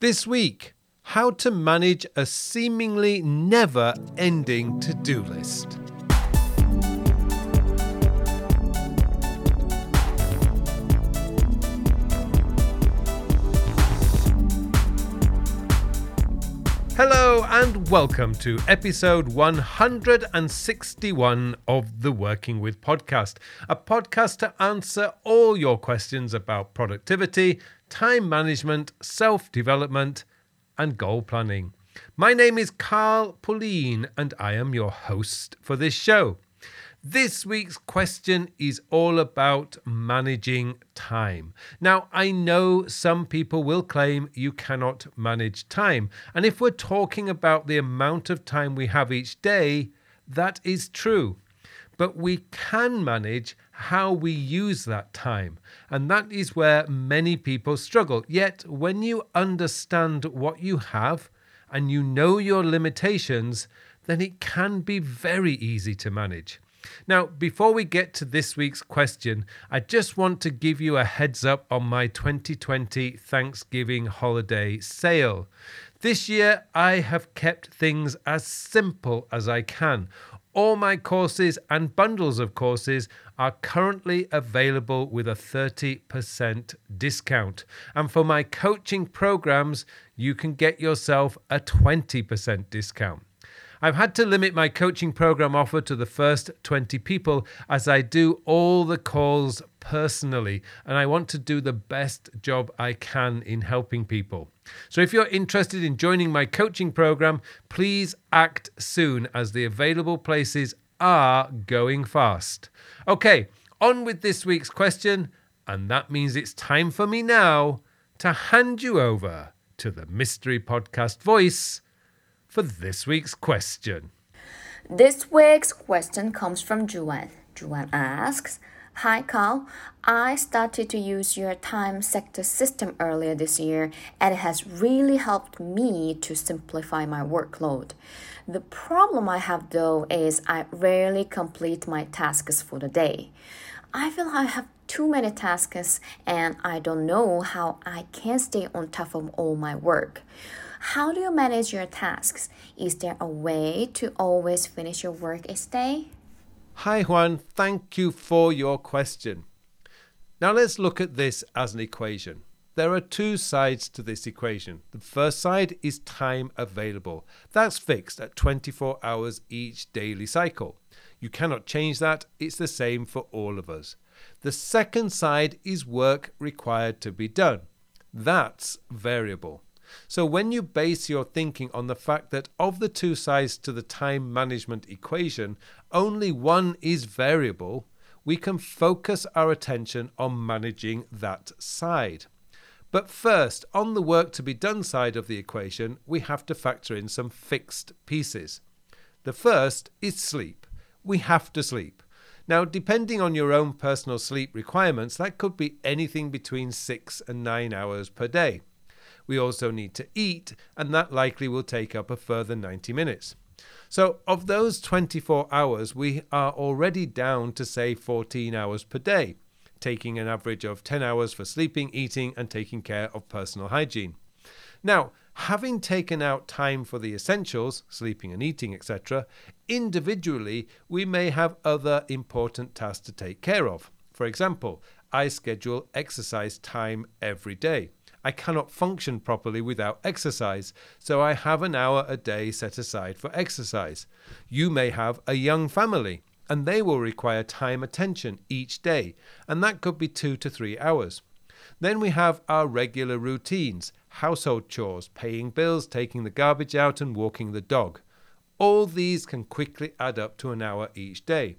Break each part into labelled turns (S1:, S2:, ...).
S1: This week, how to manage a seemingly never ending to do list. And welcome to episode 161 of the Working With podcast, a podcast to answer all your questions about productivity, time management, self development, and goal planning. My name is Carl Pullein and I am your host for this show. This week's question is all about managing time. Now, I know some people will claim you cannot manage time. And if we're talking about the amount of time we have each day, that is true. But we can manage how we use that time. And that is where many people struggle. Yet, when you understand what you have and you know your limitations, then it can be very easy to manage. Now, before we get to this week's question, I just want to give you a heads up on my 2020 Thanksgiving holiday sale. This year, I have kept things as simple as I can. All my courses and bundles of courses are currently available with a 30% discount. And for my coaching programs, you can get yourself a 20% discount. I've had to limit my coaching program offer to the first 20 people as I do all the calls personally and I want to do the best job I can in helping people. So if you're interested in joining my coaching program, please act soon as the available places are going fast. Okay, on with this week's question, and that means it's time for me now to hand you over to the mystery podcast voice for this week's question.
S2: This week's question comes from Juan. Juan asks, Hi Carl, I started to use your time sector system earlier this year and it has really helped me to simplify my workload. The problem I have though is I rarely complete my tasks for the day. I feel I have too many tasks and I don't know how I can stay on top of all my work. How do you manage your tasks? Is there a way to always finish your work each day?
S1: Hi, Juan. Thank you for your question. Now let's look at this as an equation. There are two sides to this equation. The first side is time available. That's fixed at 24 hours each daily cycle. You cannot change that, it's the same for all of us. The second side is work required to be done. That's variable. So when you base your thinking on the fact that of the two sides to the time management equation, only one is variable, we can focus our attention on managing that side. But first, on the work to be done side of the equation, we have to factor in some fixed pieces. The first is sleep. We have to sleep. Now, depending on your own personal sleep requirements, that could be anything between six and nine hours per day. We also need to eat, and that likely will take up a further 90 minutes. So, of those 24 hours, we are already down to say 14 hours per day, taking an average of 10 hours for sleeping, eating, and taking care of personal hygiene. Now, having taken out time for the essentials, sleeping and eating, etc., individually, we may have other important tasks to take care of. For example, I schedule exercise time every day. I cannot function properly without exercise, so I have an hour a day set aside for exercise. You may have a young family, and they will require time attention each day, and that could be two to three hours. Then we have our regular routines household chores, paying bills, taking the garbage out, and walking the dog. All these can quickly add up to an hour each day.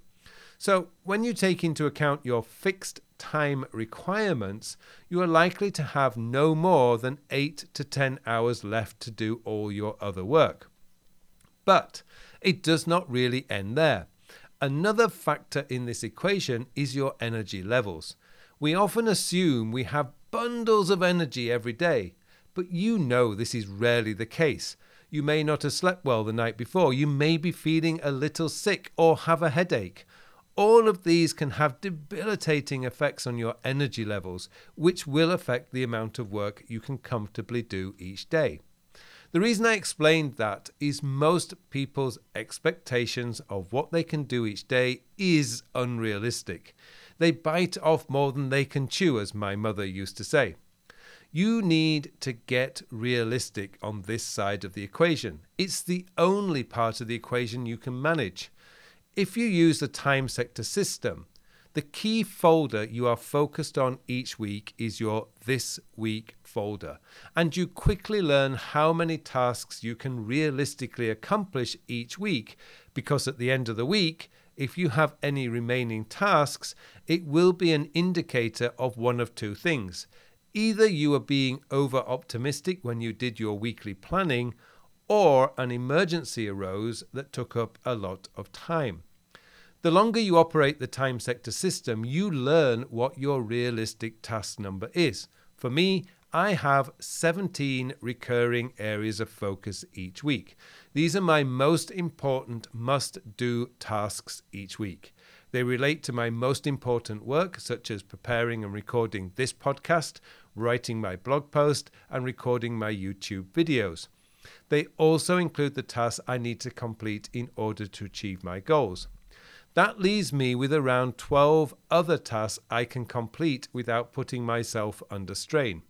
S1: So, when you take into account your fixed time requirements, you are likely to have no more than 8 to 10 hours left to do all your other work. But it does not really end there. Another factor in this equation is your energy levels. We often assume we have bundles of energy every day, but you know this is rarely the case. You may not have slept well the night before, you may be feeling a little sick or have a headache. All of these can have debilitating effects on your energy levels, which will affect the amount of work you can comfortably do each day. The reason I explained that is most people's expectations of what they can do each day is unrealistic. They bite off more than they can chew, as my mother used to say. You need to get realistic on this side of the equation. It's the only part of the equation you can manage. If you use the time sector system, the key folder you are focused on each week is your This Week folder, and you quickly learn how many tasks you can realistically accomplish each week because at the end of the week, if you have any remaining tasks, it will be an indicator of one of two things. Either you were being over optimistic when you did your weekly planning, or an emergency arose that took up a lot of time. The longer you operate the time sector system, you learn what your realistic task number is. For me, I have 17 recurring areas of focus each week. These are my most important must do tasks each week. They relate to my most important work, such as preparing and recording this podcast, writing my blog post, and recording my YouTube videos. They also include the tasks I need to complete in order to achieve my goals. That leaves me with around 12 other tasks I can complete without putting myself under strain.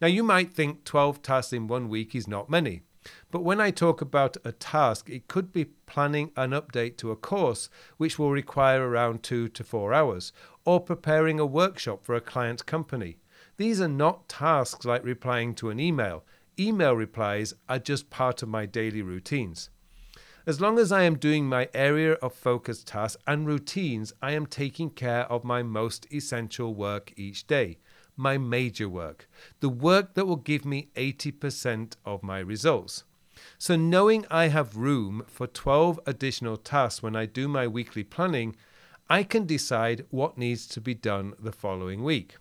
S1: Now, you might think 12 tasks in one week is not many. But when I talk about a task, it could be planning an update to a course, which will require around two to four hours, or preparing a workshop for a client company. These are not tasks like replying to an email. Email replies are just part of my daily routines. As long as I am doing my area of focus tasks and routines, I am taking care of my most essential work each day, my major work, the work that will give me 80% of my results. So, knowing I have room for 12 additional tasks when I do my weekly planning, I can decide what needs to be done the following week.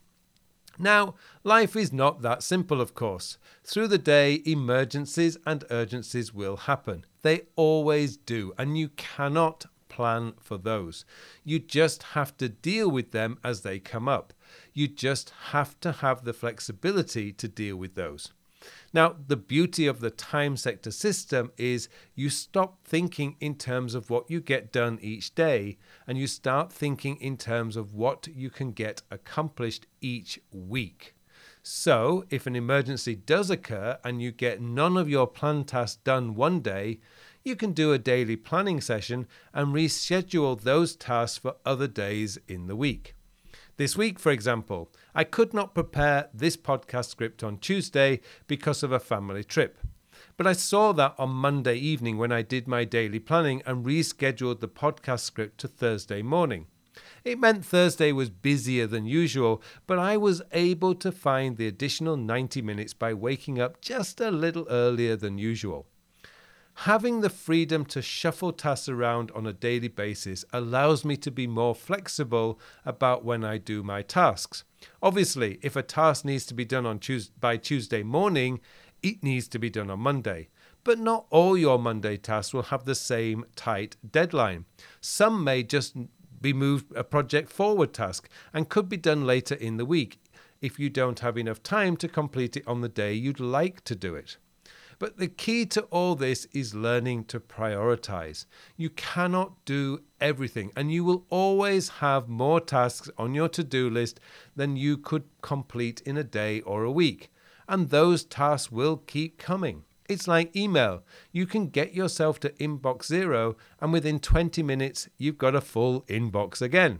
S1: Now, life is not that simple, of course. Through the day, emergencies and urgencies will happen. They always do, and you cannot plan for those. You just have to deal with them as they come up. You just have to have the flexibility to deal with those. Now, the beauty of the time sector system is you stop thinking in terms of what you get done each day and you start thinking in terms of what you can get accomplished each week. So, if an emergency does occur and you get none of your planned tasks done one day, you can do a daily planning session and reschedule those tasks for other days in the week. This week, for example, I could not prepare this podcast script on Tuesday because of a family trip. But I saw that on Monday evening when I did my daily planning and rescheduled the podcast script to Thursday morning. It meant Thursday was busier than usual, but I was able to find the additional 90 minutes by waking up just a little earlier than usual. Having the freedom to shuffle tasks around on a daily basis allows me to be more flexible about when I do my tasks. Obviously, if a task needs to be done on Tuesday, by Tuesday morning, it needs to be done on Monday. But not all your Monday tasks will have the same tight deadline. Some may just be moved a project forward task and could be done later in the week if you don't have enough time to complete it on the day you'd like to do it. But the key to all this is learning to prioritize. You cannot do everything, and you will always have more tasks on your to do list than you could complete in a day or a week. And those tasks will keep coming. It's like email. You can get yourself to inbox zero, and within 20 minutes, you've got a full inbox again.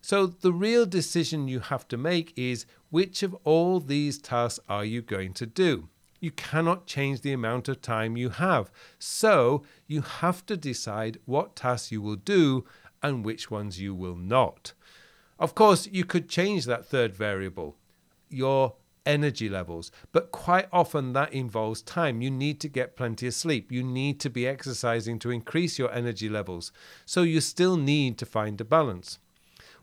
S1: So, the real decision you have to make is which of all these tasks are you going to do? You cannot change the amount of time you have. So you have to decide what tasks you will do and which ones you will not. Of course, you could change that third variable, your energy levels, but quite often that involves time. You need to get plenty of sleep. You need to be exercising to increase your energy levels. So you still need to find a balance.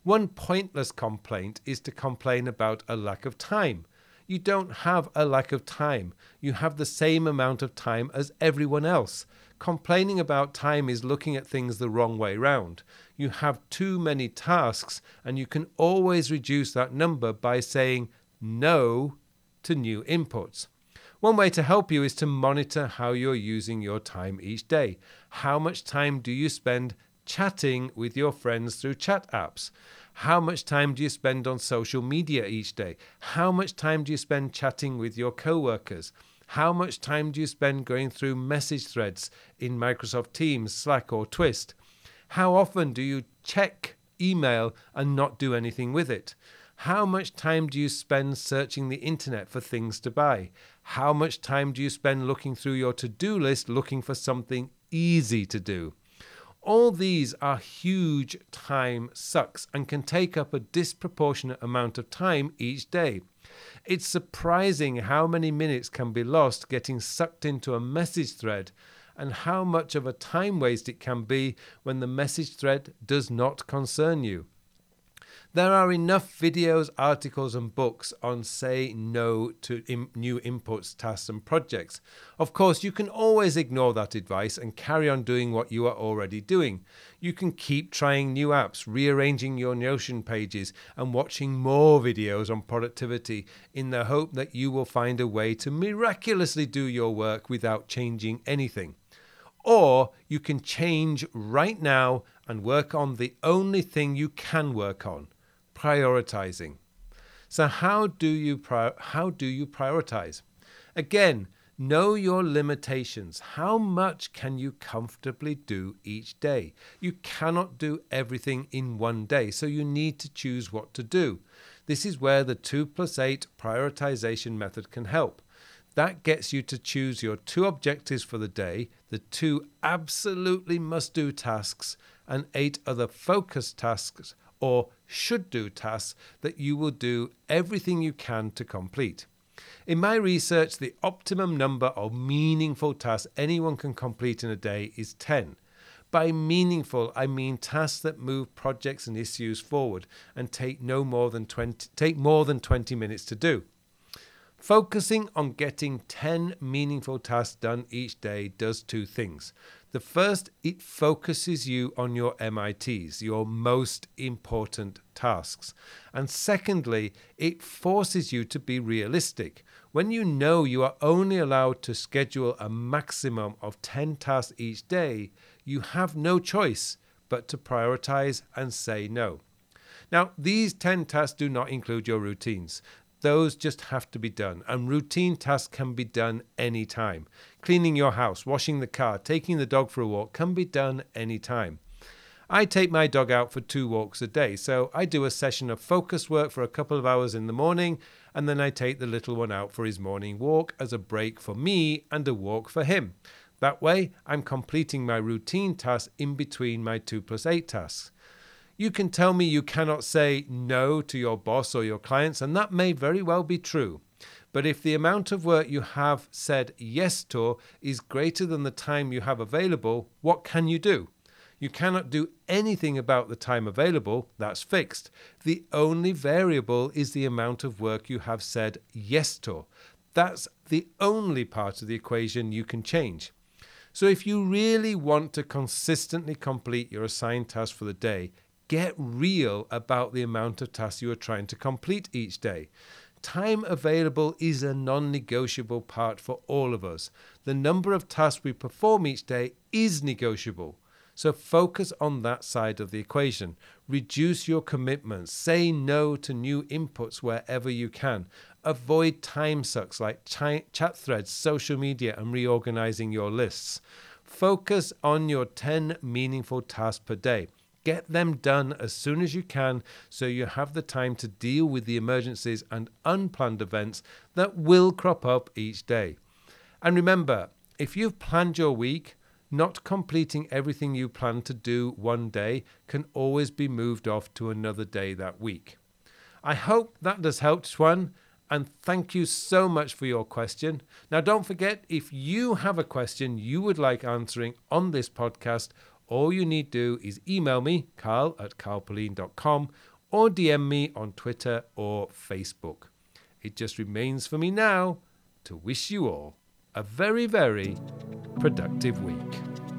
S1: One pointless complaint is to complain about a lack of time You don't have a lack of time. You have the same amount of time as everyone else. Complaining about time is looking at things the wrong way round. You have too many tasks, and you can always reduce that number by saying no to new inputs. One way to help you is to monitor how you're using your time each day. How much time do you spend chatting with your friends through chat apps? How much time do you spend on social media each day? How much time do you spend chatting with your coworkers? How much time do you spend going through message threads in Microsoft Teams, Slack, or Twist? How often do you check email and not do anything with it? How much time do you spend searching the internet for things to buy? How much time do you spend looking through your to do list looking for something easy to do? All these are huge time sucks and can take up a disproportionate amount of time each day. It's surprising how many minutes can be lost getting sucked into a message thread and how much of a time waste it can be when the message thread does not concern you. There are enough videos, articles, and books on say no to Im- new inputs, tasks, and projects. Of course, you can always ignore that advice and carry on doing what you are already doing. You can keep trying new apps, rearranging your Notion pages, and watching more videos on productivity in the hope that you will find a way to miraculously do your work without changing anything. Or you can change right now and work on the only thing you can work on prioritizing. So how do you pri- how do you prioritize? Again, know your limitations. How much can you comfortably do each day? You cannot do everything in one day, so you need to choose what to do. This is where the 2 plus 8 prioritization method can help. That gets you to choose your two objectives for the day, the two absolutely must do tasks, and eight other focus tasks or should do tasks that you will do everything you can to complete. In my research, the optimum number of meaningful tasks anyone can complete in a day is 10. By meaningful, I mean tasks that move projects and issues forward and take no more than 20 take more than 20 minutes to do. Focusing on getting 10 meaningful tasks done each day does two things. The first, it focuses you on your MITs, your most important tasks. And secondly, it forces you to be realistic. When you know you are only allowed to schedule a maximum of 10 tasks each day, you have no choice but to prioritize and say no. Now, these 10 tasks do not include your routines. Those just have to be done, and routine tasks can be done anytime. Cleaning your house, washing the car, taking the dog for a walk can be done anytime. I take my dog out for two walks a day, so I do a session of focus work for a couple of hours in the morning, and then I take the little one out for his morning walk as a break for me and a walk for him. That way, I'm completing my routine tasks in between my 2 plus 8 tasks. You can tell me you cannot say no to your boss or your clients, and that may very well be true. But if the amount of work you have said yes to is greater than the time you have available, what can you do? You cannot do anything about the time available, that's fixed. The only variable is the amount of work you have said yes to. That's the only part of the equation you can change. So, if you really want to consistently complete your assigned task for the day, get real about the amount of tasks you are trying to complete each day. Time available is a non negotiable part for all of us. The number of tasks we perform each day is negotiable. So focus on that side of the equation. Reduce your commitments. Say no to new inputs wherever you can. Avoid time sucks like ch- chat threads, social media, and reorganizing your lists. Focus on your 10 meaningful tasks per day. Get them done as soon as you can so you have the time to deal with the emergencies and unplanned events that will crop up each day. And remember, if you've planned your week, not completing everything you plan to do one day can always be moved off to another day that week. I hope that has helped, Juan, and thank you so much for your question. Now, don't forget if you have a question you would like answering on this podcast all you need to do is email me, carl at carlpullein.com, or DM me on Twitter or Facebook. it just remains for me now to wish you all a very, very productive week.